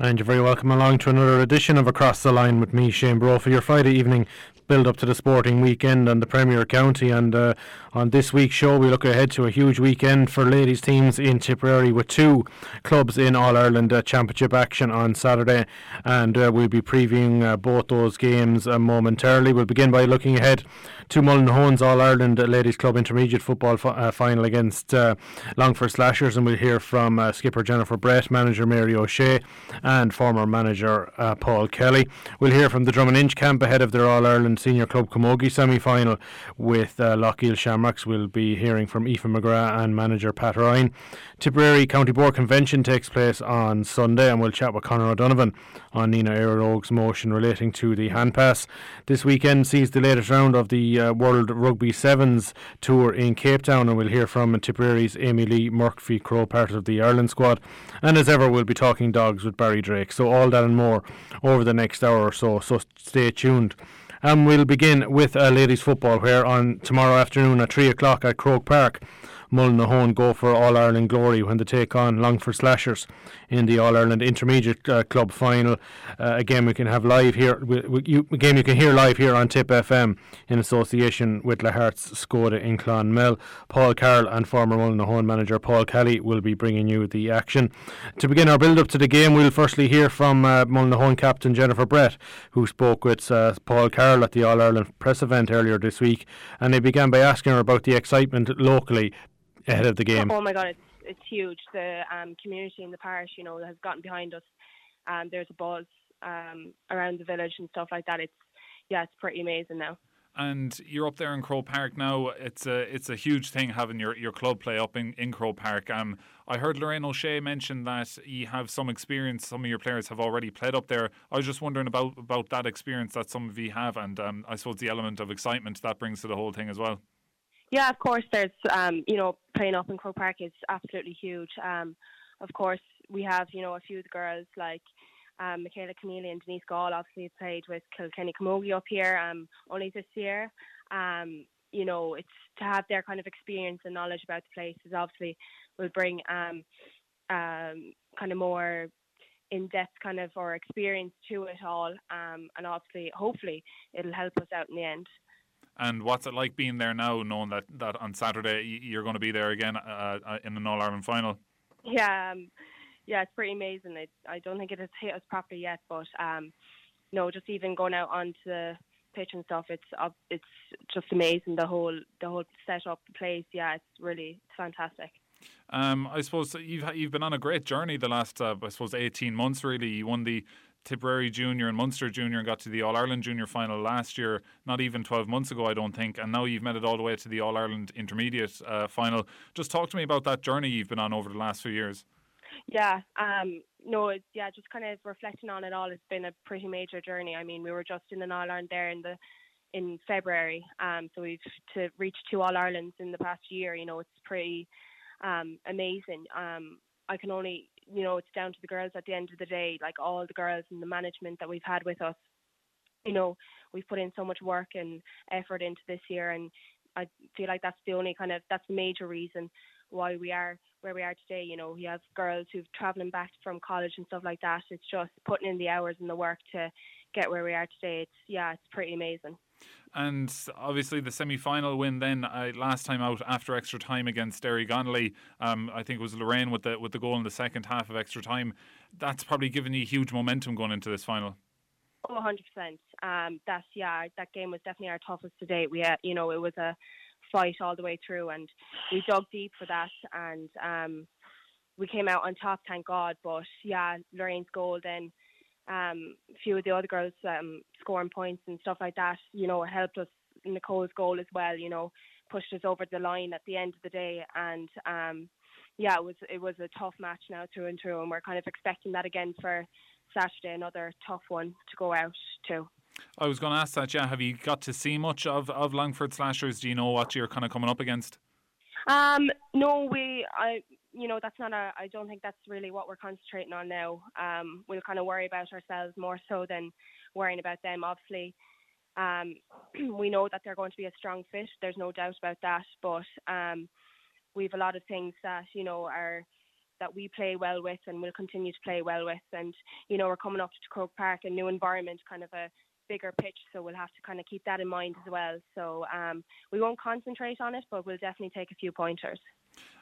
And you're very welcome along to another edition of Across the Line with me, Shane Brophy, for your Friday evening build up to the sporting weekend and the Premier County. And uh, on this week's show, we look ahead to a huge weekend for ladies' teams in Tipperary with two clubs in All Ireland uh, Championship action on Saturday. And uh, we'll be previewing uh, both those games uh, momentarily. We'll begin by looking ahead to Mullinahone's All Ireland Ladies Club Intermediate Football fi- final against Longford Slashers. And we'll hear from skipper Jennifer Brett, manager Mary O'Shea, and former manager Paul Kelly. We'll hear from the Drom and Inch camp ahead of their All Ireland Senior Club Camogie semi final with uh, Loughgiel Shamrocks. We'll be hearing from Aoife McGrath and manager Pat Ryan. Tipperary County Board Convention takes place on Sunday, and we'll chat with Conor O'Donovan on Nenagh Éire Óg's motion relating to the hand pass. This weekend sees the latest round of the uh, World Rugby Sevens tour in Cape Town, and we'll hear from Tipperary's Amee-Leigh Murphy Crowe, part of the Ireland squad. And as ever, we'll be talking dogs with Barry Drake. So, all that and more over the next hour or so. So, stay tuned. And we'll begin with uh, ladies football, where on tomorrow afternoon at 3 o'clock at Croke Park, Mullinahone go for All Ireland glory when they take on Longford Slashers in the All Ireland Intermediate uh, Club final. Uh, again, we can have live here. We, we, you, again, you can hear live here on Tip FM in association with Lahart's Skoda in Clonmel. Paul Carroll and former Mullinahone manager Paul Kelly will be bringing you the action. To begin our build up to the game, we'll firstly hear from uh, Mullinahone captain Jennifer Brett, who spoke with uh, Paul Carroll at the All Ireland press event earlier this week, and they began by asking her about the excitement locally ahead of the game. Oh my God, it's it's huge. The um, community in the parish, you know, has gotten behind us. Um, there's a buzz um, around the village and stuff like that. It's yeah, it's pretty amazing now. And you're up there in Croke Park now. It's a it's a huge thing having your, your club play up in, in Croke Park. Um, I heard Lorraine O'Shea mention that you have some experience. Some of your players have already played up there. I was just wondering about about that experience that some of you have, and um, I suppose the element of excitement that brings to the whole thing as well. Yeah, of course. There's, um, you know, playing up in Croke Park is absolutely huge. Um, of course, we have, you know, a few of the girls like um, Michaela Keneally and Denise Gaule obviously played with Kilkenny Camogie up here um, only this year. Um, you know, it's to have their kind of experience and knowledge about the place is obviously will bring um, um, kind of more in-depth kind of or experience to it all, um, and obviously, hopefully, it'll help us out in the end. And what's it like being there now, knowing that, that on Saturday you're going to be there again uh, uh, in an All Ireland final? Yeah, um, yeah, it's pretty amazing. It, I don't think it has hit us properly yet, but um, no, just even going out onto the pitch and stuff, it's uh, it's just amazing. The whole the whole setup, the place, yeah, it's really it's fantastic. Um, I suppose you've you've been on a great journey the last, uh, I suppose, eighteen months. Really, you won the Tipperary Junior and Munster Junior and got to the All Ireland Junior final last year, not even 12 months ago, I don't think. And now you've made it all the way to the All Ireland Intermediate uh, final. Just talk to me about that journey you've been on over the last few years. Yeah, um, no, yeah, just kind of reflecting on it all. It's been a pretty major journey. I mean, we were just in an All Ireland there in the in February, um, so we've to reach two All Irelands in the past year. You know, it's pretty um, amazing. Um, I can only, you know, it's down to the girls at the end of the day, like all the girls and the management that we've had with us. You know, we've put in so much work and effort into this year, and I feel like that's the only kind of that's the major reason why we are where we are today. You know, we have girls who've traveling back from college and stuff like that. It's just putting in the hours and the work to get where we are today. It's yeah, it's pretty amazing. And obviously the semi-final win then uh, last time out after extra time against Derrygonnelly, um, I think it was Lorraine with the with the goal in the second half of extra time. That's probably given you huge momentum going into this final. Oh, 100%. Um, that's yeah, that game was definitely our toughest to date. We had, you know, it was a fight all the way through, and we dug deep for that, and um, we came out on top, thank God. But yeah, Lorraine's goal then um, a few of the other girls um, scoring points and stuff like that, you know, helped us. Nicole's goal as well, you know, pushed us over the line at the end of the day. And um, yeah, it was it was a tough match now through and through, and we're kind of expecting that again for Saturday, another tough one to go out to. I was going to ask that. Yeah, have you got to see much of of Longford Slashers? Do you know what you're kind of coming up against? Um, no, we I you know, that's not a, I don't think that's really what we're concentrating on now. Um, we'll kind of worry about ourselves more so than worrying about them. Obviously, um, we know that they're going to be a strong fit. There's no doubt about that. But um, we've a lot of things that, you know, are that we play well with and will continue to play well with. And you know, we're coming up to Croke Park, a new environment, kind of a bigger pitch, so we'll have to kind of keep that in mind as well. So um, we won't concentrate on it, but we'll definitely take a few pointers.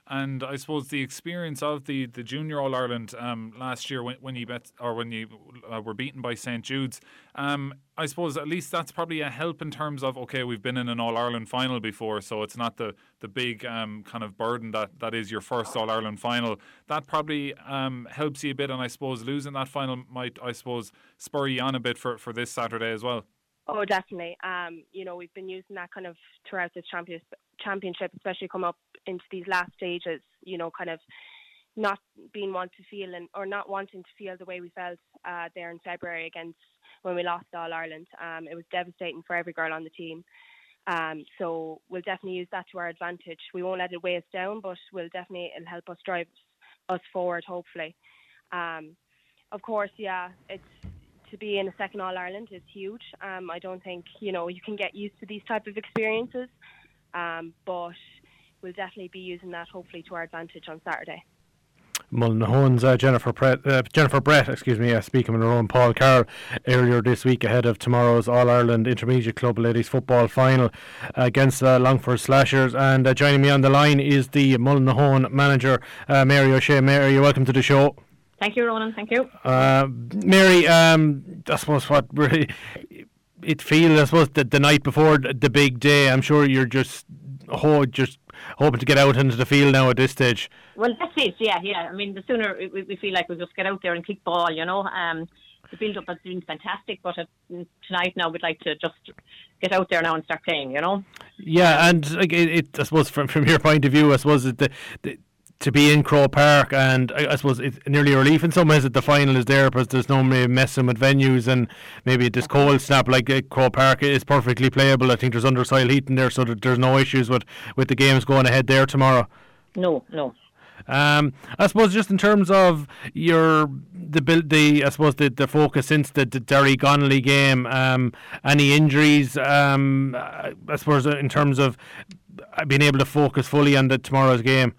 And I suppose the experience of the, the junior All Ireland um, last year when, when you bet or when you uh, were beaten by St Jude's, um, I suppose at least that's probably a help in terms of okay, we've been in an All Ireland final before, so it's not the the big um, kind of burden that, that is your first All Ireland final. That probably um, helps you a bit, and I suppose losing that final might, I suppose, spur you on a bit for, for this Saturday as well. Oh, definitely. Um, you know, we've been using that kind of throughout this championship, especially come up into these last stages. You know, kind of not being want to feel and or not wanting to feel the way we felt uh, there in February against when we lost All Ireland. Um, it was devastating for every girl on the team. Um, so we'll definitely use that to our advantage. We won't let it weigh us down, but we'll definitely it'll help us drive us forward. Hopefully. Um, of course, yeah, it's to be in a second All Ireland is huge. Um, I don't think you know you can get used to these type of experiences, um, but we'll definitely be using that hopefully to our advantage on Saturday. Mullinahone's uh, Jennifer Brett, uh, Jennifer Brett, excuse me, uh, speaking with her own Paul Carroll earlier this week ahead of tomorrow's All Ireland Intermediate Club Ladies Football Final against uh, Longford Slashers. And uh, joining me on the line is the Mullinahone manager, uh, Mary O'Shea. Mary, you're welcome to the show. Thank you, Ronan. Thank you. Uh, Mary, um, I suppose what really it feels, I suppose, that the night before the big day, I'm sure you're just oh, just hoping to get out into the field now at this stage. Well, that's it. Yeah, yeah. I mean, the sooner we, we feel like we just get out there and kick ball, you know. Um, the build up has been fantastic, but uh, tonight now we'd like to just get out there now and start playing, you know. Yeah, and like it, it I suppose from from your point of view, I suppose the, the to be in Croke Park, and I, I, suppose it's nearly a relief in some ways that the final is there because there's no messing with venues and maybe this cold snap like uh, Croke Park is perfectly playable. I think there's undersoil heating there, so that there's no issues with, with the games going ahead there tomorrow. No, no. Um, I suppose just in terms of your the build the I suppose the, the focus since the, the Derrygonnelly game, um, any injuries? Um, I suppose in terms of being able to focus fully on the tomorrow's game.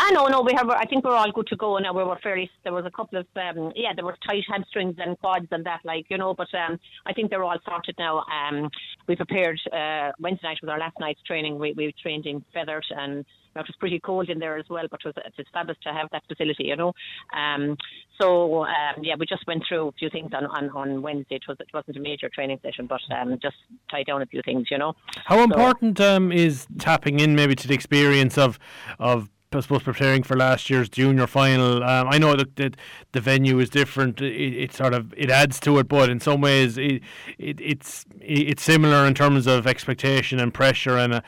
Ah, know, no, we have. I think we're all good to go now. We were fairly. There was a couple of, um, yeah, there were tight hamstrings and quads and that, like you know. But um, I think they're all sorted now. Um, we prepared uh, Wednesday night was our last night's training. We we trained in Fethard and you know, it was pretty cold in there as well, but it was, it was fabulous to have that facility, you know. Um, so um, yeah, we just went through a few things on, on, on Wednesday. It was it wasn't a major training session, but um, just tied down a few things, you know. How so, important um, is tapping in maybe to the experience of of I suppose preparing for last year's junior final. Um, I know that the, the venue is different. It, it, sort of it adds to it, but in some ways it, it it's it's similar in terms of expectation and pressure and uh,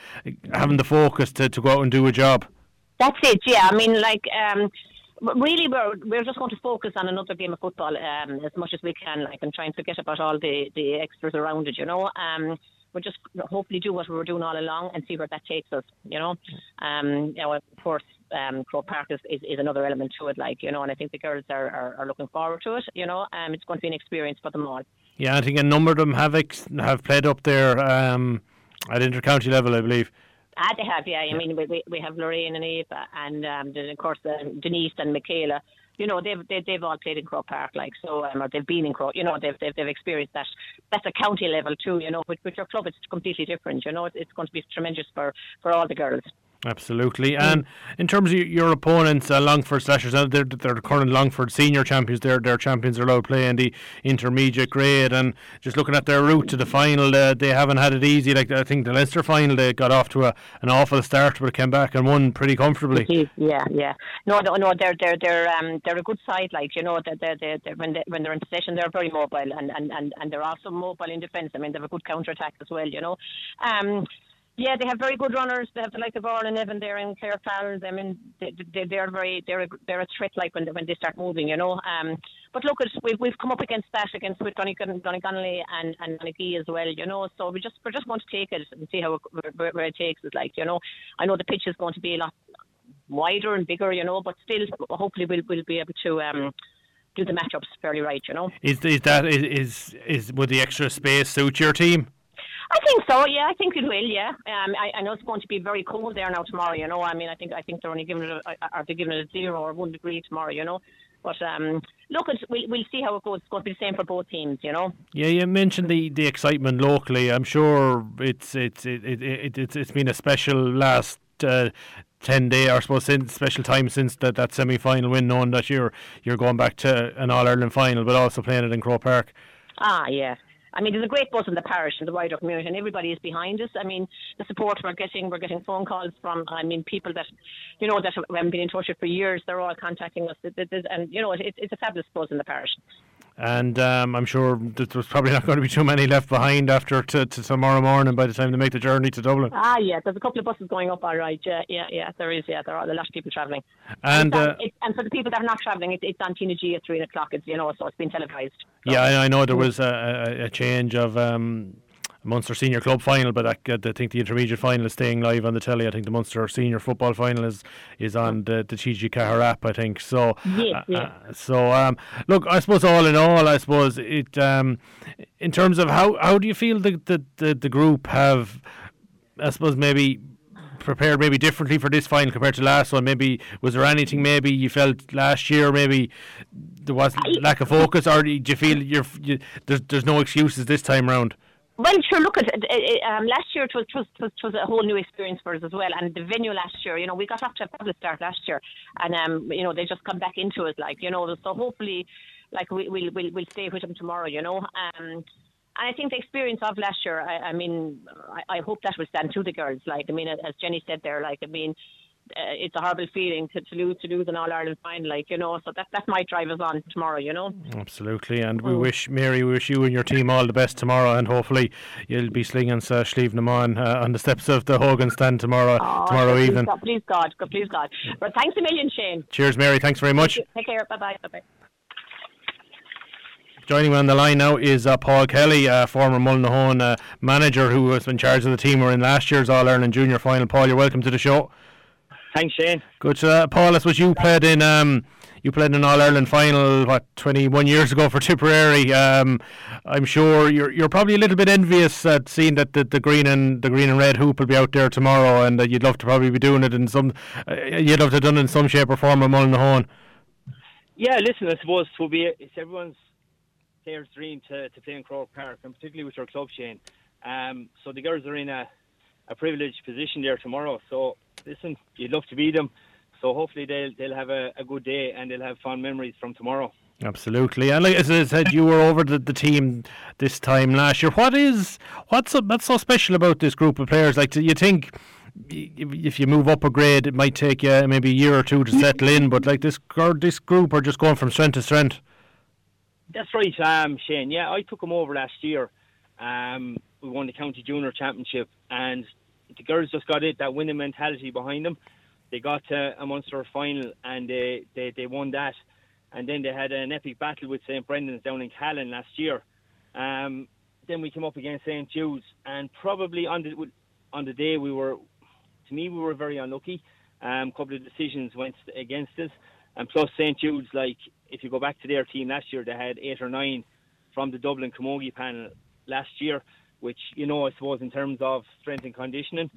having the focus to, to go out and do a job. That's it. Yeah, I mean, like. Um, really we're we're just going to focus on another game of football um, as much as we can like and try and forget about all the the extras around it you know um we'll just hopefully do what we were doing all along and see where that takes us, you know. Um, you know, of course, um, Croke Park is, is, is, another element to it, like, you know, and I think the girls are, are, are, looking forward to it, you know. Um, it's going to be an experience for them all. Yeah, I think a number of them have ex- have played up there um, at inter-county level, I believe. Ah, they have, yeah. I mean, we, we have Lorraine and Eva, and um, of course uh, Denise and Michaela you know they've they, have they have all played in Croke Park, like so, um, or they've been in Croke. You know they've they've, they've experienced that. That's a county level too. You know, with, with your club, it's completely different. You know, it's, it's going to be tremendous for for all the girls. Absolutely. And in terms of your opponents, uh, Longford Slashers, they're, they're the current Longford senior champions. They're, they're champions are allowed play in the intermediate grade. And just looking at their route to the final, uh, they haven't had it easy. Like I think the Leinster final, they got off to a, an awful start, but came back and won pretty comfortably. Yeah, yeah. No, no, no. They're they're they're um they're a good side. Like you know, they're, they're, they're, when they when they're in possession, they're very mobile and and and, and they're also mobile in defence. I mean, they have a good counter attack as well. You know, um yeah, they have very good runners. They have the like of Orla Nevin there and Claire Farrell. I mean, they, they, they're very they're a, they're a threat like when they, when they start moving, you know. Um, but look, we've we've come up against that against with Donegal and and Donegal as well, you know. So we just we just want to take it and see how it, where, where it takes us. Like, you know, I know the pitch is going to be a lot wider and bigger, you know, but still, hopefully we'll we'll be able to. Um, do the matchups fairly right, you know. Is is that is is, is would the extra space suit your team? I think so. Yeah, I think it will. Yeah, um, I, I know it's going to be very cold there now tomorrow. You know, I mean, I think I think they're only giving it a, are they giving it a zero or one degree tomorrow? You know, but um, look, we'll we'll see how it goes. It's going to be the same for both teams. You know. Yeah, you mentioned the, the excitement locally. I'm sure it's it's it, it, it it's it's been a special last. Uh, 10 day or I suppose since special time since that, that semi final win knowing that you're you're going back to an All Ireland final but also playing it in Croke Park. Ah yeah, I mean, there's a great buzz in the parish and the wider community, and everybody is behind us. I mean, the support we're getting, we're getting phone calls from, I mean, people that, you know, that haven't been in touch with for years. They're all contacting us, and you know, it's, it's a fabulous buzz in the parish and um, I'm sure there's probably not going to be too many left behind after to, to, tomorrow morning by the time they make the journey to Dublin. Ah, yeah, there's a couple of buses going up, all right. Yeah, yeah, yeah, there is. Yeah, there are a lot of people travelling. And and, uh, and for the people that are not travelling, it, it's on Tina G at three o'clock. It's you know, so it's been televised. So. Yeah, I, I, know there was a, a, a change of. Um, Munster Senior Club final, but I, I, think the intermediate final is staying live on the telly. I think the Munster Senior Football final is is on the the TG4 app. I think so. Yes, uh, uh, so um, look, I suppose all in all, I suppose it um, in terms of how how do you feel the the, the, the group have, I suppose maybe prepared maybe differently for this final compared to last one? Maybe was there anything maybe you felt last year maybe there was lack of focus, or do you feel you're you, there's there's no excuses this time round? Well, sure. Look at. Um, last year it was, it was, it was a whole new experience for us as well, and the venue last year. You know, we got off to a fabulous start last year, and um, you know they just come back into it, like you know. So hopefully, like we, we'll we'll we'll stay with them tomorrow. You know, um, and I think the experience of last year. I, I mean, I, I hope that will stand to the girls. Like I mean, as Jenny said there, like I mean, uh, it's a horrible feeling to, to lose to lose an All Ireland final, like you know. So that that might drive us on tomorrow, you know. Absolutely, and we mm. wish Mary, we wish you and your team all the best tomorrow, and hopefully you'll be slinging uh, Slievenamon uh, on the steps of the Hogan stand tomorrow oh, tomorrow please evening. God, please God, please God. But thanks a million, Shane. Cheers, Mary. Thanks very much. Take care. Bye bye. Bye bye. Joining me on the line now is uh, Paul Kelly, uh, former Mullinahone uh, manager who was in charge of the team. We're in last year's All Ireland Junior final. Paul, you're welcome to the show. Thanks, Shane. Good. Uh, Paul, this was you played in. Um, you played in an All Ireland final what 21 years ago for Tipperary. Um, I'm sure you're you're probably a little bit envious at seeing that the, the green and the green and red hoop will be out there tomorrow, and uh, you'd love to probably be doing it in some. Uh, you'd love to have done it in some shape or form at Mullinahone. Yeah, listen, I suppose it will be it's everyone's player's dream to, to play in Croke Park, and particularly with your club, Shane. Um, so the girls are in a a privileged position there tomorrow. So listen, you'd love to beat them. So hopefully they'll they'll have a, a good day and they'll have fond memories from tomorrow. Absolutely, and like as I said, you were over the, the team this time last year. What is what's so, that's so special about this group of players? Like, do you think if you move up a grade, it might take you maybe a year or two to settle in, but like this this group are just going from strength to strength. That's right, um, Shane. Yeah, I took them over last year. Um, we won the county junior championship, and the girls just got it that winning mentality behind them. They got to a Munster final and they, they, they won that. And then they had an epic battle with St Brendan's down in Callan last year. Um, then we came up against St Jude's, and probably on the on the day we were, to me, we were very unlucky. A um, couple of decisions went against us, and plus St Jude's, like if you go back to their team last year, they had eight or nine from the Dublin Camogie panel last year which, you know, I suppose in terms of strength and conditioning,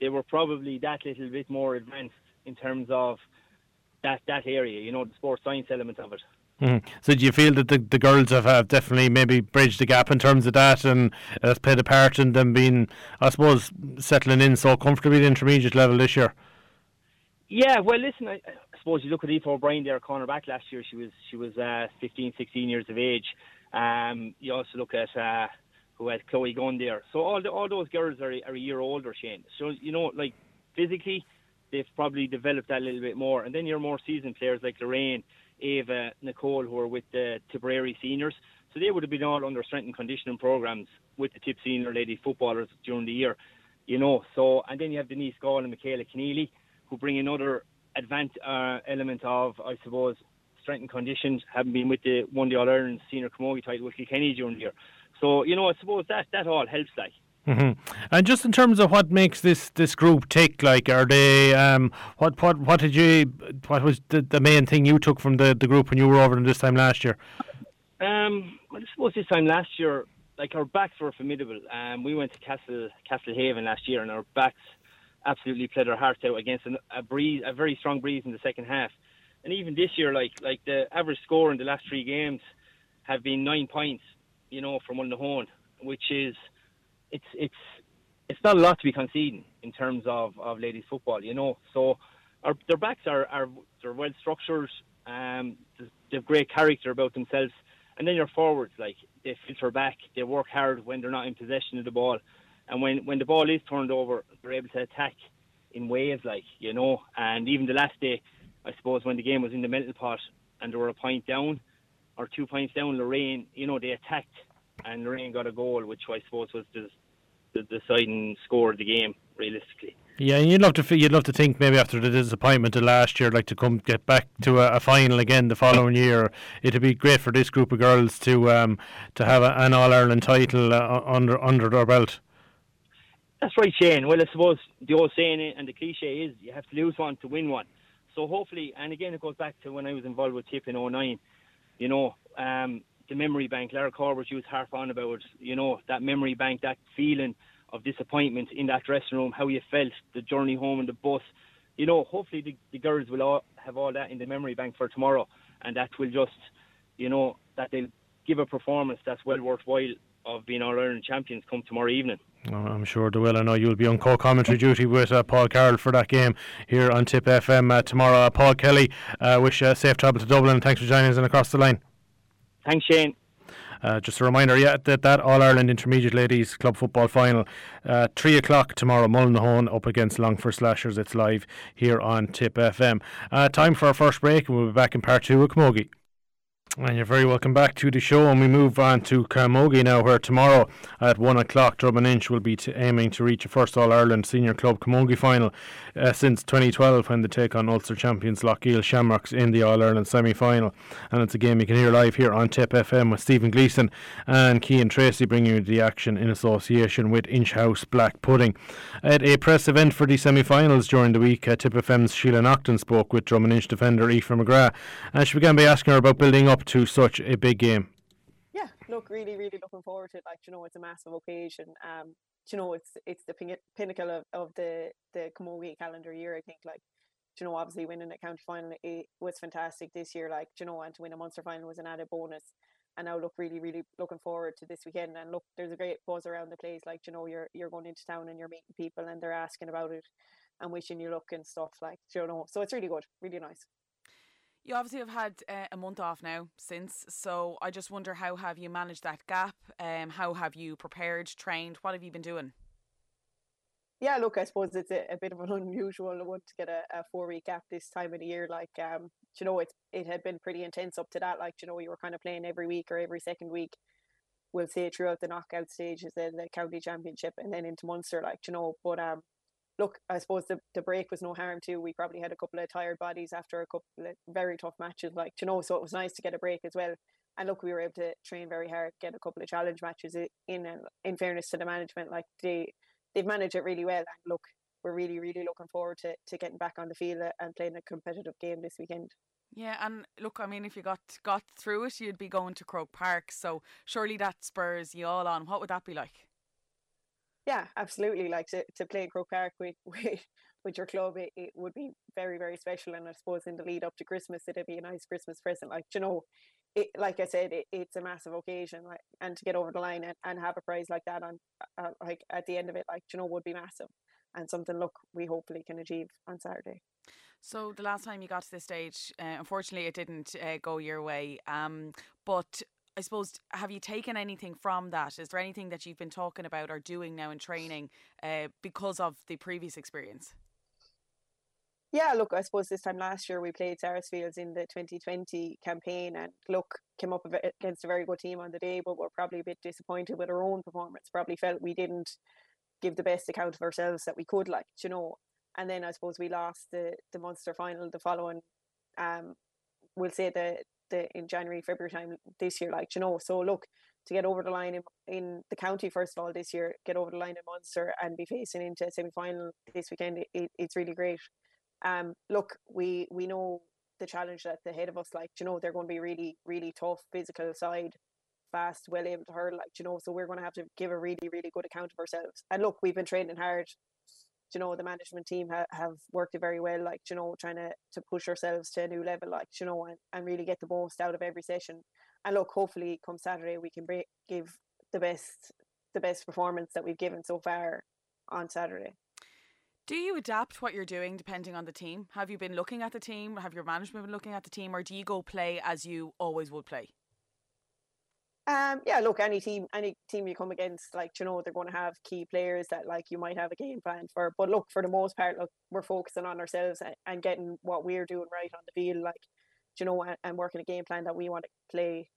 they were probably that little bit more advanced in terms of that, that area, you know, the sports science element of it. Mm-hmm. So do you feel that the, the girls have, have definitely maybe bridged the gap in terms of that and has played a part in them being, I suppose, settling in so comfortably at the intermediate level this year? Yeah, well, listen, I, I suppose you look at Aoife O'Brien there, cornerback last year. She was she was uh, 15, 16 years of age. Um, you also look at uh, who has Chloe Gunn there. So all the, all those girls are, are a year older, Shane. So you know, like physically, they've probably developed that a little bit more. And then your more seasoned players like Lorraine, Ava, Nicole, who are with the Tipperary seniors. So they would have been all under strength and conditioning programs with the Tip senior lady footballers during the year, you know. So and then you have Denise Gaule and Michaela Keneally, who bring another advanced uh, element of, I suppose, strength and conditions. Having been with the one the All Ireland senior camogie title with Kilkenny during the year. So you know, I suppose that that all helps, like. Mm-hmm. And just in terms of what makes this, this group tick, like, are they um, what what what did you what was the, the main thing you took from the, the group when you were over them this time last year? Um, well, I suppose this time last year like our backs were formidable. Um, we went to Castle Castlehaven last year, and our backs absolutely played our hearts out against an, a breeze, a very strong breeze in the second half. And even this year, like like the average score in the last three games have been nine points, you know, from Mullinahone, which is it's it's it's not a lot to be conceding in terms of, of ladies football, you know. So our, their backs are, are they're well structured, um, they have great character about themselves, and then your forwards like they filter back, they work hard when they're not in possession of the ball, and when when the ball is turned over, they're able to attack in waves, like you know. And even the last day, I suppose when the game was in the melting pot and they were a point down or two points down, Lorraine, you know, they attacked and Lorraine got a goal, which I suppose was the, the deciding score of the game, realistically. Yeah, and you'd love to you'd love to think maybe after the disappointment of last year, like to come get back to a, a final again the following year. It'd be great for this group of girls to um, to have a, an All Ireland title uh, under under their belt. That's right, Shane. Well, I suppose the old saying and the cliche is you have to lose one to win one. So hopefully, and again, it goes back to when I was involved with TIP in 09. You know, um, the memory bank. Lar Corbett used harp on about, you know, that memory bank, that feeling of disappointment in that dressing room, how you felt, the journey home in the bus. You know, hopefully the, the girls will all have all that in the memory bank for tomorrow, and that will just, you know, that they'll give a performance that's well worthwhile of being All Ireland champions come tomorrow evening. I'm sure they will. I know you'll be on co-commentary duty with uh, Paul Carroll for that game here on Tip FM uh, tomorrow. Uh, Paul Kelly, uh, wish uh, safe travel to Dublin and thanks for joining us and across the line. Thanks, Shane. Uh, just a reminder, yeah, that that All Ireland Intermediate Ladies Club Football Final, uh, three o'clock tomorrow. Mullinahone up against Longford Slashers. It's live here on Tip FM. Uh, time for our first break, and we'll be back in part two with Camogie. And you're very welcome back to the show. And we move on to Camogie now, where tomorrow at 1 o'clock, Drom and Inch will be aiming to reach a first All Ireland Senior Club Camogie final uh, since 2012 when they take on Ulster champions Loughgiel Shamrocks in the All Ireland semi final. And it's a game you can hear live here on Tip FM with Stephen Gleeson and Kean Tracy bringing you the action in association with Inch House Black Pudding. At a press event for the semi finals during the week, uh, Tip FM's Sheila Naughton spoke with Drom and Inch defender Aoife McGrath. And she began by asking her about building up to such a big game? Yeah, look, really, really looking forward to it. Like, you know, it's a massive occasion. Um, you know, it's it's the pin- pinnacle of, of the the Camogie calendar year. I think, like, you know, obviously winning a county final it was fantastic this year. Like, you know, and to win a Munster final was an added bonus. And now look really, really looking forward to this weekend. And look, there's a great buzz around the place. Like, you know, you're you're going into town and you're meeting people and they're asking about it and wishing you luck and stuff. Like, you know, so it's really good, really nice. You obviously have had uh, a month off now since, so I just wonder how have you managed that gap? Um, how have you prepared, trained? What have you been doing? Yeah, look, I suppose it's a, a bit of an unusual one to get a, a four week gap this time of the year. Like, um, you know, it it had been pretty intense up to that. Like, you know, you were kind of playing every week or every second week. We'll say throughout the knockout stages, then the county championship, and then into Munster. Like, you know, but um, look, I suppose the, the break was no harm too. We probably had a couple of tired bodies after a couple of very tough matches, like you know, so it was nice to get a break as well. And look, we were able to train very hard, get a couple of challenge matches in. And in fairness to the management, like they they've managed it really well. And look, we're really really looking forward to to getting back on the field uh, and playing a competitive game this weekend. Yeah, and look, I mean, if you got got through it, you'd be going to Croke Park. So surely that spurs you all on. What would that be like? Yeah, absolutely. Like to, to play Croke Park with, with with your club, it, it would be very very special. And I suppose in the lead up to Christmas, it'd be a nice Christmas present. Like you know, it like I said, it, it's a massive occasion. Like and to get over the line and, and have a prize like that on uh, like at the end of it, like you know, would be massive and something. Look, we hopefully can achieve on Saturday. So the last time you got to this stage, uh, unfortunately, it didn't uh, go your way. Um, but I suppose, have you taken anything from that? Is there anything that you've been talking about or doing now in training uh, because of the previous experience? Yeah, look, I suppose this time last year we played Sarsfields in the 2020 campaign and look, came up against a very good team on the day, but we're probably a bit disappointed with our own performance. Probably felt we didn't give the best account of ourselves that we could, like, you know. And then I suppose we lost the, the Munster final the following, um, we'll say the the in January, February time this year, like you know. So look, to get over the line in, in the county first of all this year, get over the line in Munster and be facing into semi final this weekend, it, it's really great. Um, look, we we know the challenge that's ahead of us. Like you know, they're going to be really really tough physical side. fast, well able to hurl, like you know. So we're going to have to give a really, really good account of ourselves. And look, we've been training hard. You know, the management team ha- have worked it very well, like you know, trying to to push ourselves to a new level, like you know, and, and really get the most out of every session. And look, hopefully, come Saturday, we can break, give the best the best performance that we've given so far on Saturday. Do you adapt what you're doing depending on the team? Have you been looking at the team? Have your management been looking at the team, or do you go play as you always would play? Um, yeah, look, any team, any team you come against, like you know, they're going to have key players that like you might have a game plan for. But look, for the most part, look, we're focusing on ourselves and, getting what we're doing right on the field, like you know, and, and working a game plan that we want to play.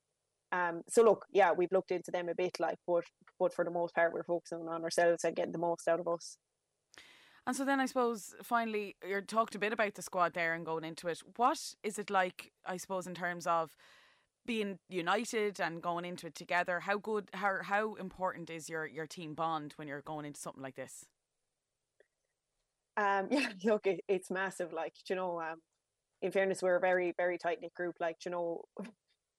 Um, so look, yeah, we've looked into them a bit, like, but but for the most part, we're focusing on ourselves and getting the most out of us. And so then I suppose finally you talked a bit about the squad there and going into it. What is it like, I suppose, in terms of being united and going into it together? How good how how important is your, your team bond when you're going into something like this? Um yeah, look it, it's massive. Like, you know, um in fairness, we're a very, very tight knit group. Like, you know,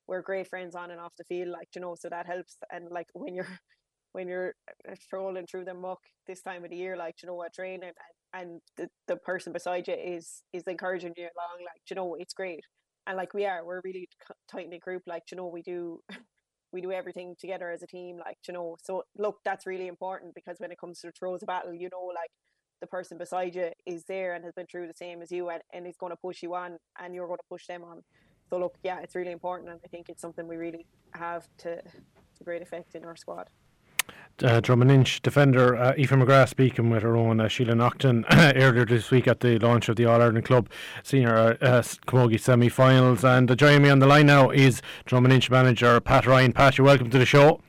we're great friends on and off the field, like, you know, so that helps. And like when you're when you're uh, strolling through the muck this time of the year, like you know, what training and, and the, the person beside you is is encouraging you along, like you know, it's great. And like we are, we're really tight knit group. Like you know, we do we do everything together as a team. Like you know, so look, that's really important because when it comes to the throws of battle, you know, like the person beside you is there and has been through the same as you and, and is going to push you on and you're going to push them on. So look, yeah, it's really important and I think it's something we really have to, to great effect in our squad uh, Drummond defender uh, Aoife McGrath speaking with her own uh, Sheila Naughton earlier this week at the launch of the All Ireland Club Senior uh, uh Camogie semi finals. And uh, joining me on the line now is Drom and Inch manager Pat Ryan. Pat, you're welcome to the show.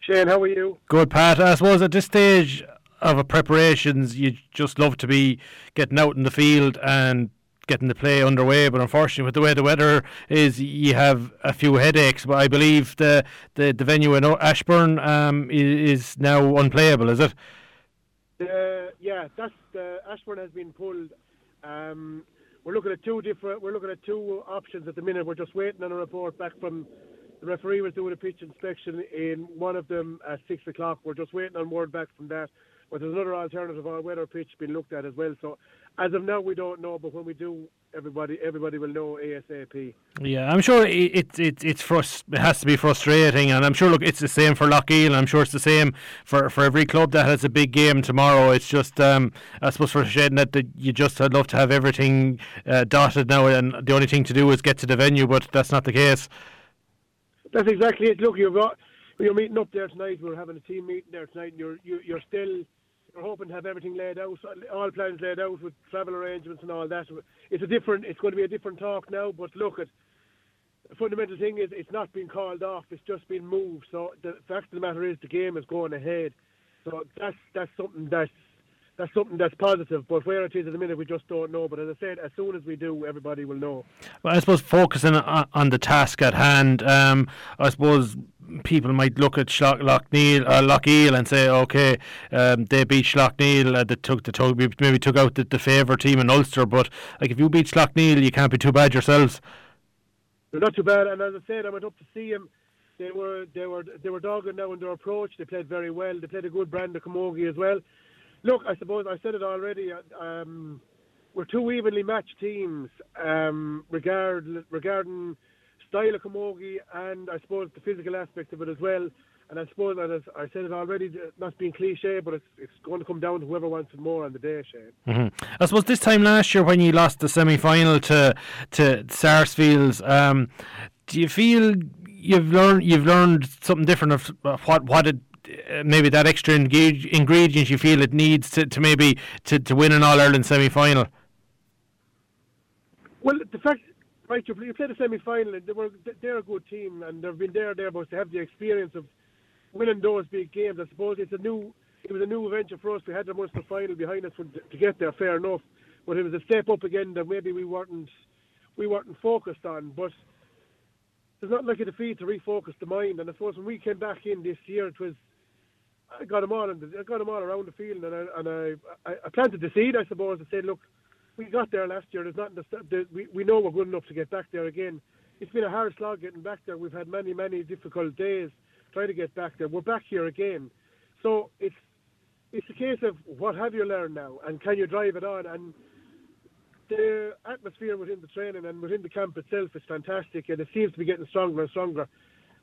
Shane, how are you? Good, Pat. I suppose at this stage of a preparations, you just love to be getting out in the field and getting the play underway. But unfortunately, with the way the weather is, you have a few headaches. But I believe the the, the venue in Ashbourne um, is, now unplayable. Is it? Uh, yeah, that's the Ashbourne has been pulled. Um, we're looking at two different. We're looking at two options at the minute. We're just waiting on a report back from the referee was doing a pitch inspection in one of them at six o'clock. We're just waiting on word back from that. But there's another alternative all weather pitch being looked at as well. So as of now, we don't know, but when we do, everybody everybody will know ASAP. Yeah, I'm sure it it it's frust- it has to be frustrating, and I'm sure look, it's the same for Loughgiel, and I'm sure it's the same for, for every club that has a big game tomorrow. It's just um, I suppose frustrating that, that you just I'd love to have everything uh, dotted now, and the only thing to do is get to the venue, but that's not the case. That's exactly it. Look, you've got you're meeting up there tonight. We're having a team meeting there tonight, and you're you, you're still we're hoping to have everything laid out, all plans laid out with travel arrangements and all that. It's a different, it's going to be a different talk now. But look, at the fundamental thing is it's not been called off; it's just been moved. So the fact of the matter is the game is going ahead. So that's that's something that's that's something that's positive. But where it is at the minute, we just don't know. But as I said, as soon as we do, everybody will know. Well, I suppose focusing on, on the task at hand, um, I suppose people might look at Schlock, Loughneil, uh, Loughgiel and say, okay, um, they beat Slaughtneil, uh, they took the maybe took out the, the favourite team in Ulster, but like if you beat Slaughtneil, you can't be too bad yourselves. They're not too bad, and as I said, I went up to see them. They were they were they were dogged now in their approach. They played very well. They played a good brand of camogie as well. Look, I suppose I said it already. Uh, um, we're two evenly matched teams um, regard, regarding style of camogie and I suppose the physical aspect of it as well. And I suppose that as I said it already, not being cliche, but it's it's going to come down to whoever wants it more on the day, Shane. Mm-hmm. I suppose this time last year when you lost the semi final to to Sarsfields, um, do you feel you've learned you've learned something different of what what it Uh, maybe that extra engage, ingredient you feel it needs to, to maybe to, to win an All Ireland semi final? Well, the fact right, you, played a semi final, they were they're a good team, and they've been there there, but they have the experience of winning those big games. I suppose it's a new it was a new venture for us. We had the Munster final behind us to get there, fair enough, but it was a step up again that maybe we weren't we weren't focused on, but. it's not like a defeat to refocus the mind, and I suppose when we came back in this year, it was I got them all, and I got them all around the field, and I and I, I, I planted the seed, I suppose, and said, look, we got there last year. There's not we we know we're good enough to get back there again. it's been a hard slog getting back there. We've had many, many difficult days trying to get back there. We're back here again, so it's it's a case of what have you learned now, and can you drive it on? And the atmosphere within the training and within the camp itself is fantastic, and it seems to be getting stronger and stronger.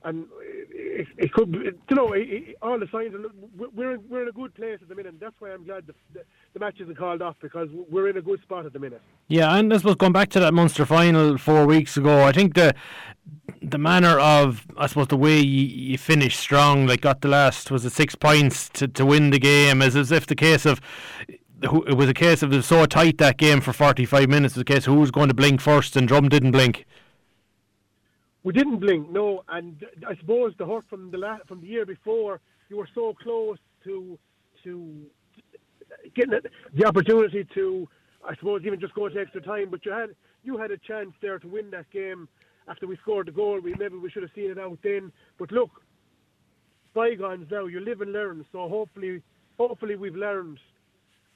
And it, it could, be, you know, it, all the signs are. We're in, we're in a good place at the minute. And that's why I'm glad the, the, the match isn't called off because we're in a good spot at the minute. Yeah, and I suppose going back to that Munster final four weeks ago, I think the the manner of I suppose the way you, you finished strong, like got the last was it six points to, to win the game, is as if the case of it was a case of it was so tight that game for 45 minutes. It was a case of who was going to blink first, and Drum didn't blink. We didn't blink, no, and I suppose the hurt from the la- from the year before, you were so close to to getting the opportunity to, I suppose, even just go to extra time. But you had you had a chance there to win that game after we scored the goal. We maybe we should have seen it out then. But look, bygones now. You live and learn. So hopefully, hopefully we've learned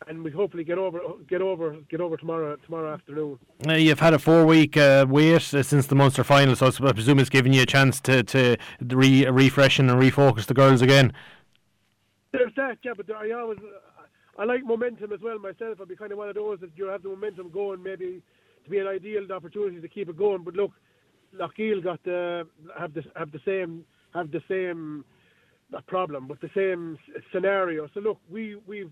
and we hopefully get over get over get over tomorrow tomorrow afternoon. Uh, you've had a four week uh, wait uh, since the Munster final, so I presume it's given you a chance to to re- refreshen and refocus the girls again. There's that, yeah, but I always I like momentum as well myself. I'd be kind of one of those that you have the momentum going, maybe to be an ideal opportunity to keep it going. But look, Loughgiel got the have the have the same have the same not problem, but the same scenario. So look, we we've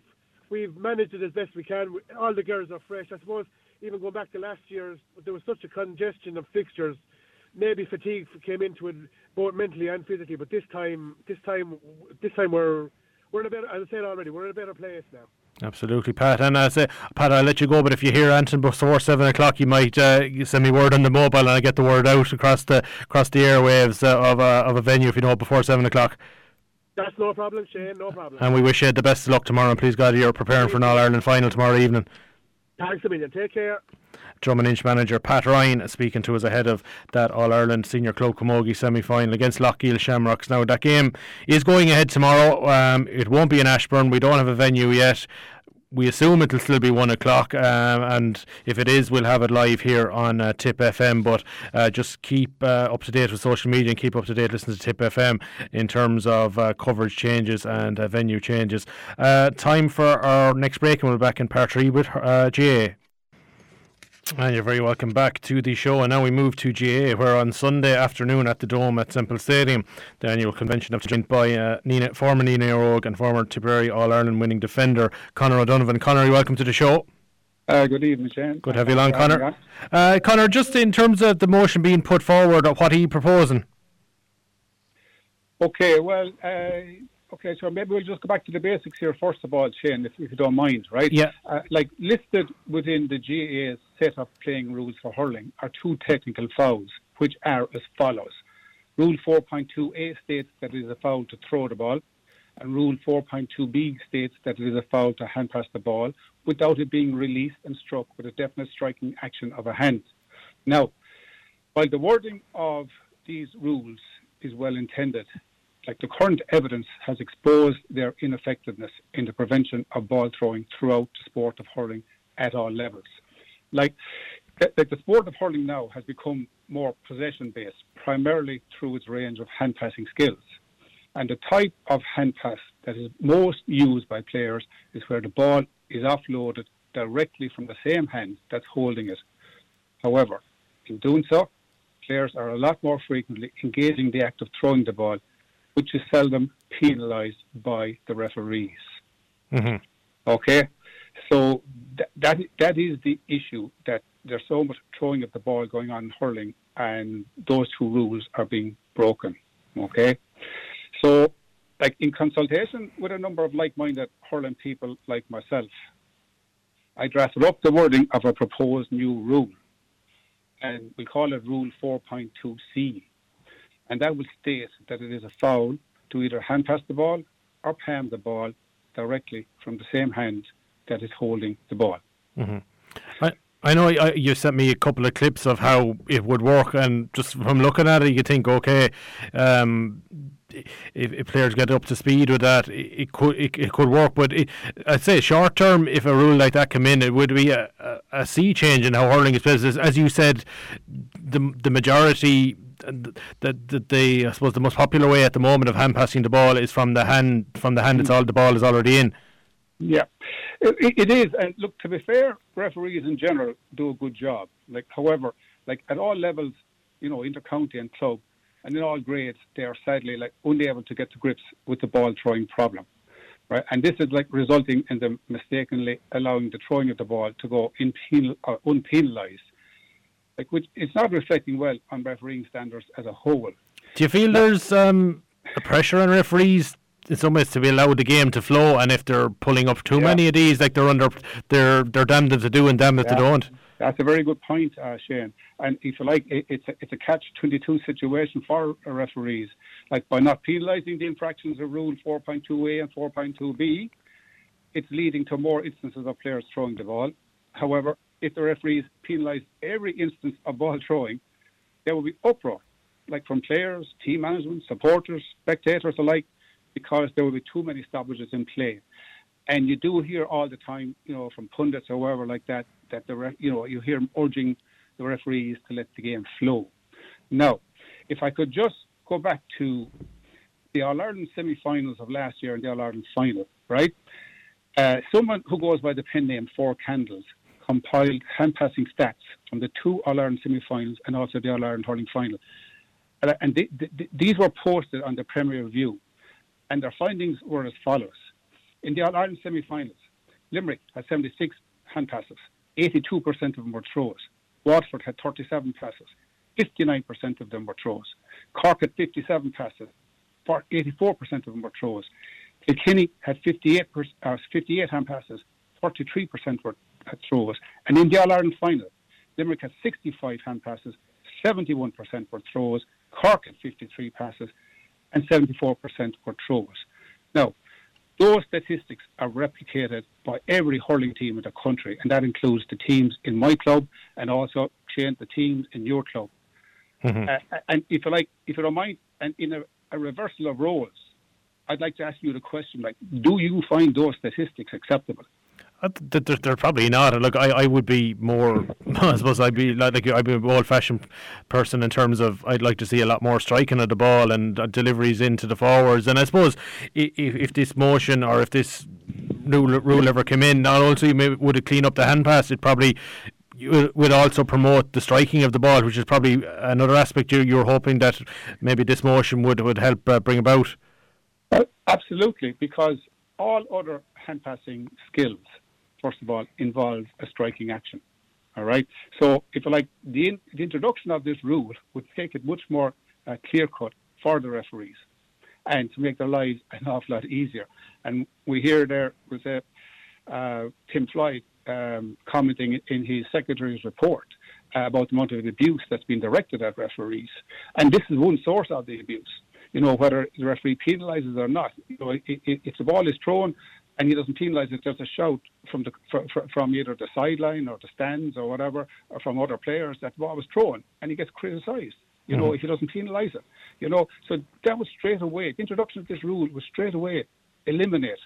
we've managed it as best we can. All the girls are fresh. I suppose even going back to last year's, there was such a congestion of fixtures. Maybe fatigue came into it both mentally and physically. But this time, this time, this time we're we're in a better. As I said already, we're in a better place now. Absolutely, Pat. And I say, Pat, I'll let you go. But if you hear Anton before seven o'clock, you might uh, send me word on the mobile, and I get the word out across the across the airwaves uh, of a of a venue if you know before seven o'clock. That's no problem, Shane. No problem. And we wish you the best of luck tomorrow. And please God, you're preparing for an All Ireland final tomorrow evening. Thanks a million. Take care. Drom and Inch manager Pat Ryan speaking to us ahead of that All Ireland Senior Club Camogie semi final against Loughgiel Shamrocks. Now, that game is going ahead tomorrow. Um, it won't be in Ashbourne. We don't have a venue yet we assume it'll still be one o'clock, um, and if it is, we'll have it live here on uh, Tip FM. But uh, just keep uh, up to date with social media and keep up to date. Listen to Tip FM in terms of uh, coverage changes and uh, venue changes. Uh, time for our next break, and we'll be back in part three with GAA. And you're very welcome back to the show. And now we move to GAA, where on Sunday afternoon at the Dome at Semple Stadium, the annual convention of joined by uh, Nenagh, former Nenagh Éire Óg and former Tipperary All Ireland winning defender Conor O'Donovan. Conor, welcome to the show. Uh, good evening, Shane. Good to have you along, Conor. Uh, Conor, just in terms of the motion being put forward, what are you proposing? Okay, well, uh, Okay, so maybe we'll just go back to the basics here first of all, Shane, if, if you don't mind, right? Yeah. Uh, like listed within the GAA's set of playing rules for hurling are two technical fouls, which are as follows. Rule 4.2a states that it is a foul to throw the ball, and Rule 4.2b states that it is a foul to hand pass the ball without it being released and struck with a definite striking action of a hand. Now, while the wording of these rules is well intended, like the current evidence has exposed their ineffectiveness in the prevention of ball throwing throughout the sport of hurling at all levels. Like, like the sport of hurling now has become more possession based, primarily through its range of hand passing skills. And the type of hand pass that is most used by players is where the ball is offloaded directly from the same hand that's holding it. However, in doing so, players are a lot more frequently engaging the act of throwing the ball which is seldom penalised by the referees. Mm-hmm. Okay, so th- that that is the issue that there's so much throwing of the ball going on in hurling, and those two rules are being broken. Okay, so like in consultation with a number of like-minded hurling people like myself, I drafted up the wording of a proposed new rule, and we call it Rule 4.2c and that will state that it is a foul to either hand pass the ball or palm the ball directly from the same hand that is holding the ball. Mm-hmm. I, I know you sent me a couple of clips of how it would work, and just from looking at it, you think, okay, um, if, if, players get up to speed with that, it, it could it, it, could work. But it, I'd say short term, if a rule like that come in, it would be a, a, a sea change in how hurling is played. As you said, the the majority, the, the, the I suppose the most popular way at the moment of hand passing the ball is from the hand from the hand. It's all the ball is already in. Yeah, it, it is. And look, to be fair, referees in general do a good job. Like, however, like at all levels, you know, intercounty and club, and in all grades, they are sadly like only able to get to grips with the ball throwing problem. Right? And this is like resulting in them mistakenly allowing the throwing of the ball to go in penal, uh, unpenalized, like which it's not reflecting well on refereeing standards as a whole. Do you feel there's um, a pressure on referees in some ways to be allowed the game to flow, and if they're pulling up too yeah. many of these, like they're under, they're they're damned if they do and damned if yeah. they don't. That's a very good point, uh, Shane. And if you like, it, it's a, it's a catch twenty two situation for referees. Like by not penalising the infractions of Rule four point two A and four point two B, it's leading to more instances of players throwing the ball. However, if the referees penalise every instance of ball throwing, there will be uproar, like from players, team management, supporters, spectators alike because there will be too many stoppages in play. And you do hear all the time, you know, from pundits or whoever like that, that the ref, you know you hear them urging the referees to let the game flow. Now, if I could just go back to the All Ireland semi-finals of last year and the All Ireland final, right? Uh, someone who goes by the pen name Four Candles compiled hand passing stats from the two All Ireland semi-finals and also the All Ireland hurling final, and they, they, these were posted on the Premier Review and their findings were as follows. In the All Ireland semi finals, Limerick had 76 hand passes, 82% of them were throws. Waterford had 37 passes, 59% of them were throws. Cork had 57 passes, 84% of them were throws. Kilkenny had 58, uh, 58 hand passes, 43% were throws. And in the All Ireland final, Limerick had 65 hand passes, 71% were throws. Cork had 53 passes, and 74% were throws. Now, those statistics are replicated by every hurling team in the country, and that includes the teams in my club and also Shane, the teams in your club. Mm-hmm. Uh, and if you like, if you don't mind, and in a, a reversal of roles, I'd like to ask you the question: like, do you find those statistics acceptable? Uh, they're, they're, probably not. Look, I, I would be more. I suppose I'd be like, I'd be an old-fashioned person in terms of I'd like to see a lot more striking of the ball and uh, deliveries into the forwards. And I suppose if, if this motion or if this new rule ever came in, not only would it clean up the hand pass, it probably would also promote the striking of the ball, which is probably another aspect you you're hoping that maybe this motion would would help uh, bring about. Uh, absolutely, because all other hand passing skills first of all, involve a striking action. All right. So, if you like, the, in, the introduction of this rule would make it much more uh, clear cut for the referees and to make their lives an awful lot easier. And we hear there was a uh, Tim Floyd um, commenting in his secretary's report uh, about the amount of abuse that's been directed at referees. And this is one source of the abuse. You know, whether the referee penalises or not. You know, if the ball is thrown and he doesn't penalise it. There's a shout from the from, from either the sideline or the stands or whatever, or from other players that ball was thrown, and he gets criticised. You mm-hmm. know, if he doesn't penalise it. You know, so that was straight away. The introduction of this rule was straight away eliminate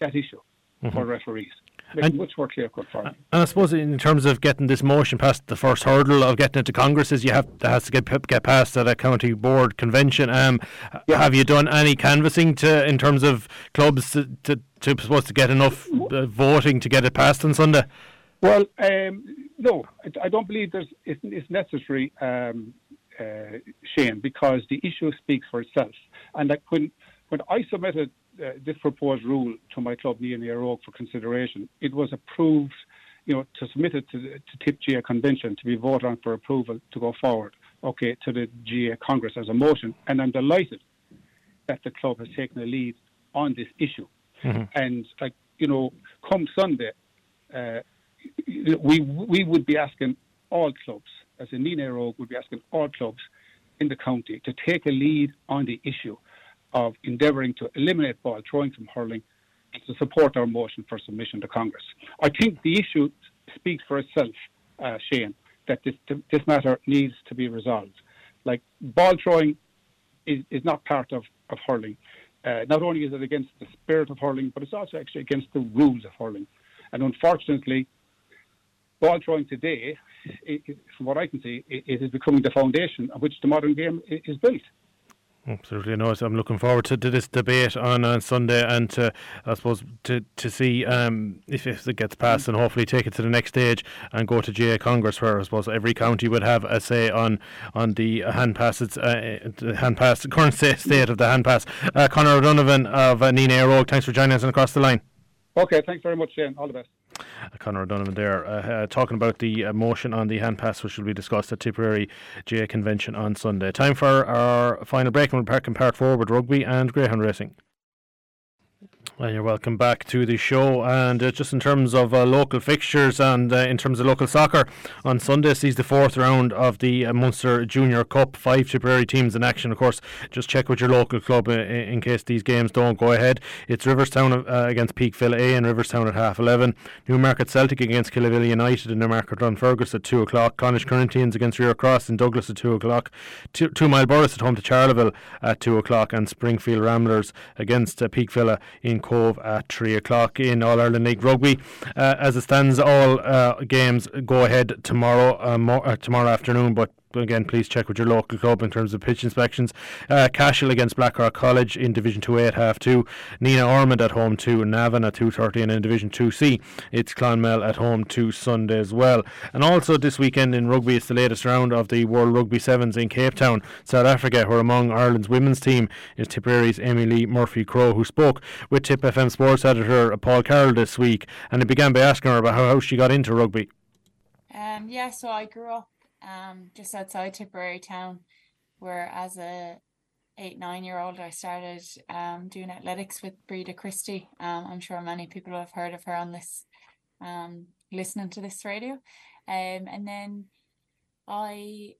that issue mm-hmm. for referees and, much more clear cut for And I suppose in terms of getting this motion past the first hurdle of getting it to Congress is you have has to get get past at a county board convention. Um, yeah. have you done any canvassing to in terms of clubs to to, to supposed to get enough uh, voting to get it passed on Sunday? Well, um, no, I don't believe there's it's, it's necessary. Um, uh, Shane, because the issue speaks for itself. And like when when I submitted uh, this proposed rule to my club, Nenagh Éire Óg, for consideration. It was approved, you know, to submit it to, to TIP GAA convention to be voted on for approval to go forward, okay, to the GAA Congress as a motion. And I'm delighted that the club has taken a lead on this issue. Mm-hmm. And, like, you know, come Sunday, uh, we we would be asking all clubs, as in Nenagh Éire Óg would be asking all clubs in the county to take a lead on the issue of endeavouring to eliminate ball throwing from hurling and to support our motion for submission to Congress. I think the issue speaks for itself, uh, Shane, that this, this matter needs to be resolved. Like ball throwing is, is not part of, of hurling. Uh, not only is it against the spirit of hurling, but it's also actually against the rules of hurling. And unfortunately, ball throwing today it, it, from what I can see, it, it is becoming the foundation on which the modern game is built. Absolutely, no. I'm looking forward to, to this debate on, on Sunday, and to, I suppose to to see um, if, if it gets passed, and hopefully take it to the next stage and go to GAA Congress, where I suppose every county would have a say on on the hand passes, uh, hand pass current state of the hand pass. Uh, Conor O'Donovan of uh, Nenagh Éire Óg, thanks for joining us and across the line. Okay, thanks very much, Shane. All the best. Conor O'Donovan there, uh, uh, talking about the uh, motion on the hand pass, which will be discussed at Tipperary GAA Convention on Sunday. Time for our final break, and we'll park in part forward rugby and greyhound racing. Well, you're welcome back to the show. And uh, just in terms of uh, local fixtures and uh, in terms of local soccer, on Sunday sees the fourth round of the uh, Munster Junior Cup. Five Tipperary teams in action. Of course, just check with your local club in, in case these games don't go ahead. It's Riverstown uh, against Peake Villa and Riverstown at half eleven. Newmarket Celtic against Killavilla United and Newmarket-on-Fergus at two o'clock. Clonish Corinthians against Rio Cross in Douglas at two o'clock. Two, two Mile Borris at home to Charleville at two o'clock. And Springfield Ramblers against uh, Peakville in Cobh at 3 o'clock in All Ireland League Rugby. Uh, as it stands, all uh, games go ahead tomorrow, uh, mo- uh, tomorrow afternoon, but again, please check with your local club in terms of pitch inspections. Uh, Cashel against Blackrock College in Division 2A at half two. Nenagh Ormond at home to Navan at 2.30 and in Division 2C it's Clonmel at home to Sunday as well. And also this weekend in rugby it's the latest round of the World Rugby Sevens in Cape Town, South Africa, who are among Ireland's women's team is Tipperary's Amee-Leigh Murphy Crowe, who spoke with Tip FM sports editor Paul Carroll this week and it began by asking her about how, how she got into rugby. Um, yeah, so I grew up um, just outside Tipperary town, where as a eight nine year old I started um, doing athletics with Breda Christie. Um, I'm sure many people have heard of her on this, um, listening to this radio, um, and then I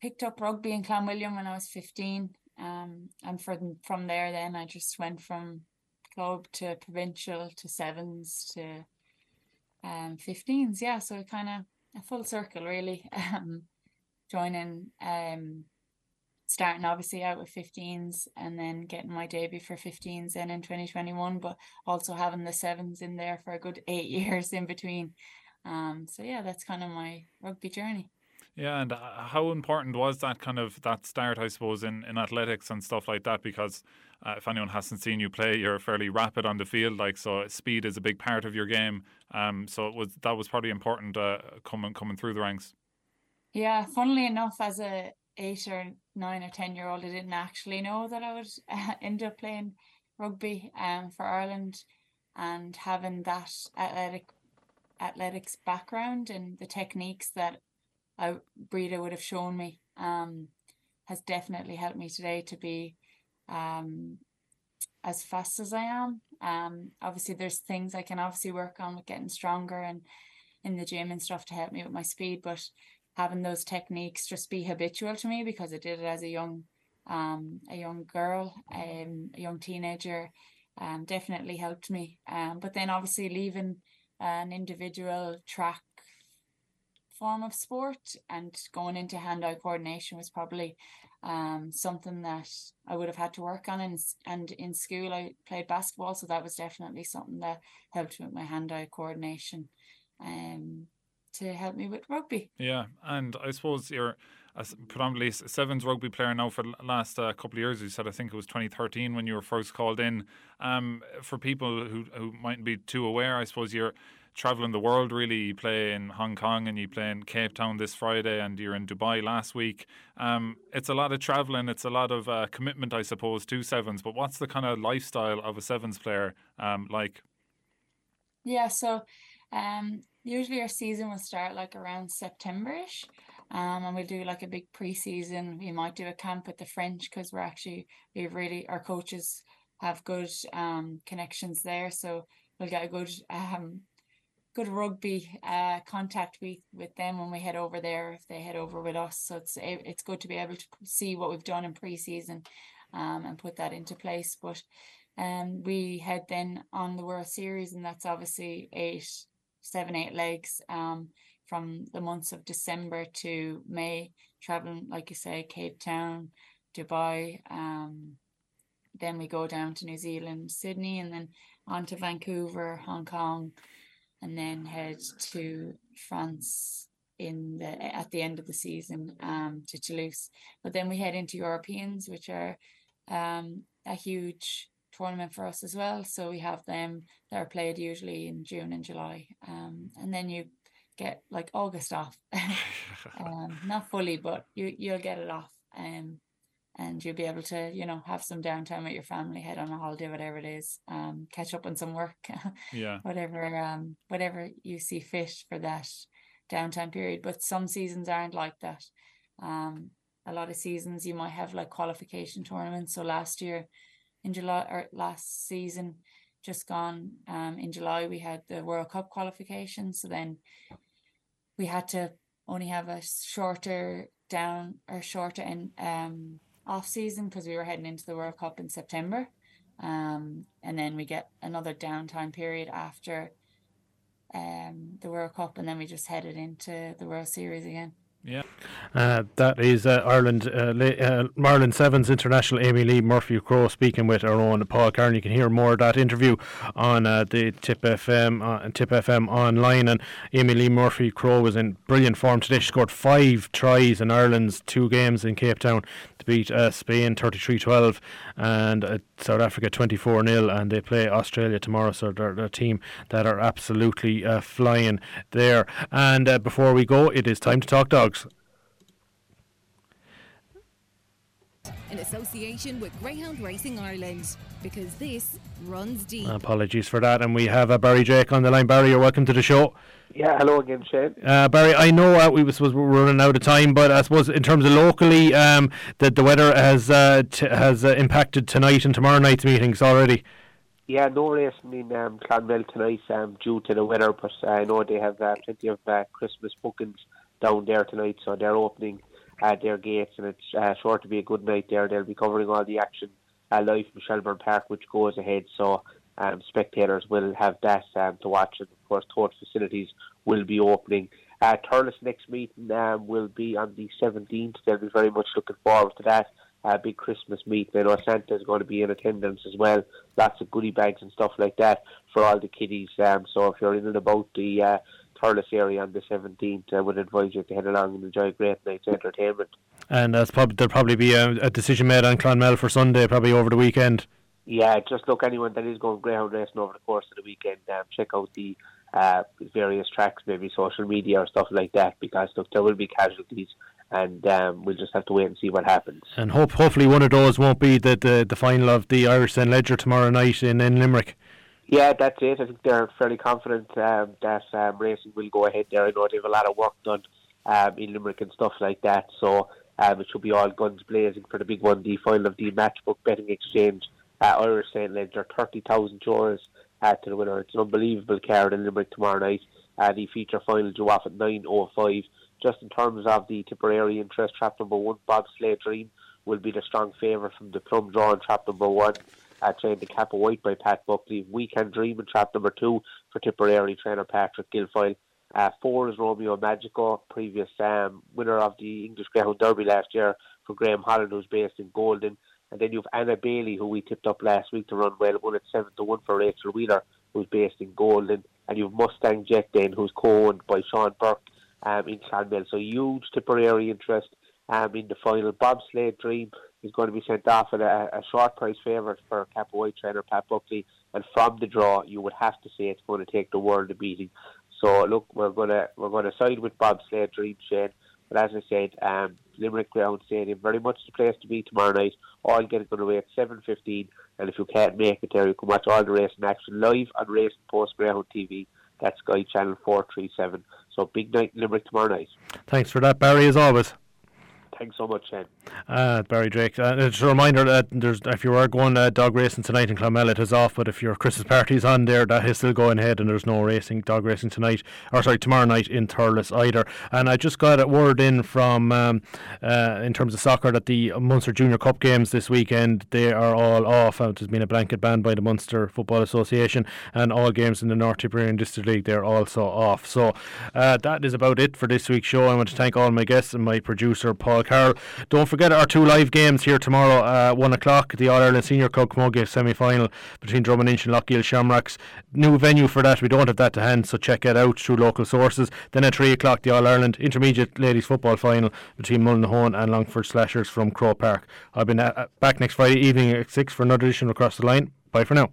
picked up rugby in Clanwilliam when I was fifteen. Um, and from from there, then I just went from club to provincial to sevens to um 15s. Yeah, so it kind of a full circle really. Um joining um starting obviously out with 15s and then getting my debut for 15s then in 2021 but also having the sevens in there for a good eight years in between. Um so yeah that's kind of my rugby journey yeah, and uh, how important was that kind of that start, I suppose, in, in athletics and stuff like that? Because uh, if anyone hasn't seen you play, you're fairly rapid on the field, like so. Speed is a big part of your game. Um, so it was that was probably important uh, coming coming through the ranks. Yeah, funnily enough, as a eight or nine or ten year old, I didn't actually know that I would uh, end up playing rugby um for Ireland, and having that athletic athletics background and the techniques that I Breda would have shown me um, has definitely helped me today to be um, as fast as I am. Um, obviously, there's things I can obviously work on with getting stronger and in the gym and stuff to help me with my speed, but having those techniques just be habitual to me because I did it as a young um a young girl um a young teenager um definitely helped me um but then obviously leaving an individual track form of sport and going into hand-eye coordination was probably um, something that I would have had to work on and, and in school I played basketball so that was definitely something that helped with my hand-eye coordination um, to help me with rugby. Yeah, and I suppose you're a predominantly sevens rugby player now for the last uh, couple of years. You said I think it was 2013 when you were first called in. Um, for people who who mightn't be too aware, I suppose you're traveling the world really. You play in Hong Kong and you play in Cape Town this Friday, and you're in Dubai last week. Um, it's a lot of traveling. It's a lot of uh, commitment, I suppose, to sevens. But what's the kind of lifestyle of a sevens player um, like? Yeah, so um, usually our season will start like around September-ish. Um, and we'll do like a big pre-season. We might do a camp with the French because we're actually we really our coaches have good um connections there, so we'll get a good um good rugby uh, contact with with them when we head over there if they head over with us. So it's it's good to be able to see what we've done in pre-season um, and put that into place. But um, we head then on the World Series, and that's obviously eight, seven, eight legs um, from the months of December to May, traveling like you say, Cape Town, Dubai. Um, then we go down to New Zealand, Sydney, and then on to Vancouver, Hong Kong and then head to France in the at the end of the season um, to Toulouse. But then we head into Europeans, which are um, a huge tournament for us as well. So we have them that are played usually in June and July, um, and then you get like August off, um, not fully, but you you'll get it off. Um, and you'll be able to, you know, have some downtime with your family, head on a holiday, whatever it is, um, catch up on some work, yeah, whatever, um, whatever you see fit for that downtime period. But some seasons aren't like that. Um, a lot of seasons you might have like qualification tournaments. So last year, in July or last season, just gone, um, in July we had the World Cup qualification. So then we had to only have a shorter down or shorter and um off season because we were heading into the World Cup in September. Um, and then we get another downtime period after um, the World Cup, and then we just headed into the World Series again. Yeah. Uh, that is uh, Ireland, uh, uh, Marlin Sevens international Amee-Leigh Murphy Crowe speaking with our own Paul Carroll. You can hear more of that interview on uh, the Tip FM uh, Tip FM online. And Amee-Leigh Murphy Crowe was in brilliant form today. She scored five tries in Ireland's two games in Cape Town to beat uh, Spain 33-12 and South Africa 24-0. And they play Australia tomorrow, so they're, they're a team that are absolutely flying there. And before we go, it is time to talk dogs. In association with Greyhound Racing Ireland because this runs deep. Apologies for that. And we have uh, Barry Drake on the line. Barry, you're welcome to the show. Yeah, hello again, Shane. Uh, Barry, I know uh, we was, was running out of time, but I suppose in terms of locally, um, that the weather has uh, t- has uh, impacted tonight and tomorrow night's meetings already. Yeah, no racing in um, Clonmel tonight um, due to the weather, but I know they have uh, plenty of uh, Christmas bookings down there tonight, so they're opening at their gates, and it's uh, sure to be a good night there. They'll be covering all the action uh, live from Shelbourne Park, which goes ahead. So um, spectators will have that um, to watch, and of course, Tote facilities will be opening. Uh, Thurles next meeting um, will be on the 17th. They'll be very much looking forward to that. Uh, big Christmas meeting. I know Santa is going to be in attendance as well. Lots of goodie bags and stuff like that for all the kiddies. Um, so if you're in and about the uh, Thurles area on the 17th, I would advise you to head along and enjoy a great night's entertainment. And there'll probably be a, a, decision made on Clonmel for Sunday, probably over the weekend. Yeah, just look, anyone that is going greyhound racing over the course of the weekend, um, check out the uh, various tracks, maybe social media or stuff like that, because look, there will be casualties. And um, we'll just have to wait and see what happens. And hope, hopefully, one of those won't be the, the, the final of the Irish St. Leger tomorrow night in, in Limerick. Yeah, that's it. I think they're fairly confident um, that um, racing will go ahead there. I know they have a lot of work done um, in Limerick and stuff like that, so um, it should be all guns blazing for the big one, the final of the matchbook betting exchange. Uh, Irish St. Leger, 30,000 euros uh, to the winner. It's an unbelievable card in Limerick tomorrow night. Uh, the feature final due off at 9.05. Just in terms of the Tipperary interest, trap number one, Bobsleigh Dream, will be the strong favourite from the plum draw in trap number one uh, trained the Cappawhite by Pat Buckley. Weekend Dream and trap number two for Tipperary trainer Patrick Guilfoyle. Uh, four is Romeo Magico, previous um, winner of the English Greyhound Derby last year for Graham Holland, who's based in Golden. And then you have Anna Bailey, who we tipped up last week to run well, won at 7 to 1 for Rachel Wheeler, who's based in Golden. And you have Mustang Jet then, who's co owned by Sean Burke um, in Clonmel. So huge Tipperary interest um, in the final. Bobsleigh Dream is going to be sent off at a, a short price favourite for White trainer Pat Buckley. And from the draw, you would have to say it's going to take the world of beating. So look, we're gonna we're gonna side with Bobsleigh Dream Shane. But as I said, um, Limerick Greyhound Stadium very much the place to be tomorrow night. All getting going away at seven fifteen, and if you can't make it there, you can watch all the racing action live on Racing Post Greyhound TV. That's Sky Channel four three seven. So big night in Limerick tomorrow night. Thanks for that, Barry, as always. Thanks so much, Shane. Uh, Barry Drake. Uh, it's a reminder that there's if you are going uh, dog racing tonight in Clonmel, it is off. But if your Christmas party's on there, that is still going ahead, and there's no racing dog racing tonight, or sorry, tomorrow night in Thurles either. And I just got a word in from um, uh, in terms of soccer that the Munster Junior Cup games this weekend they are all off. Uh, there's been a blanket ban by the Munster Football Association, and all games in the North Tipperary District League they're also off. So uh, that is about it for this week's show. I want to thank all my guests and my producer Paul Carroll. Don't forget our two live games here tomorrow, uh, 1 o'clock, the All Ireland Senior Cup Camogie semi final between Drom and Inch and Loughgiel Shamrocks. New venue for that, we don't have that to hand, so check it out through local sources. Then at 3 o'clock, the All Ireland Intermediate Ladies Football final between Mullinahone and Longford Slashers from Croke Park. I'll be na- back next Friday evening at 6 for another edition of across the line. Bye for now.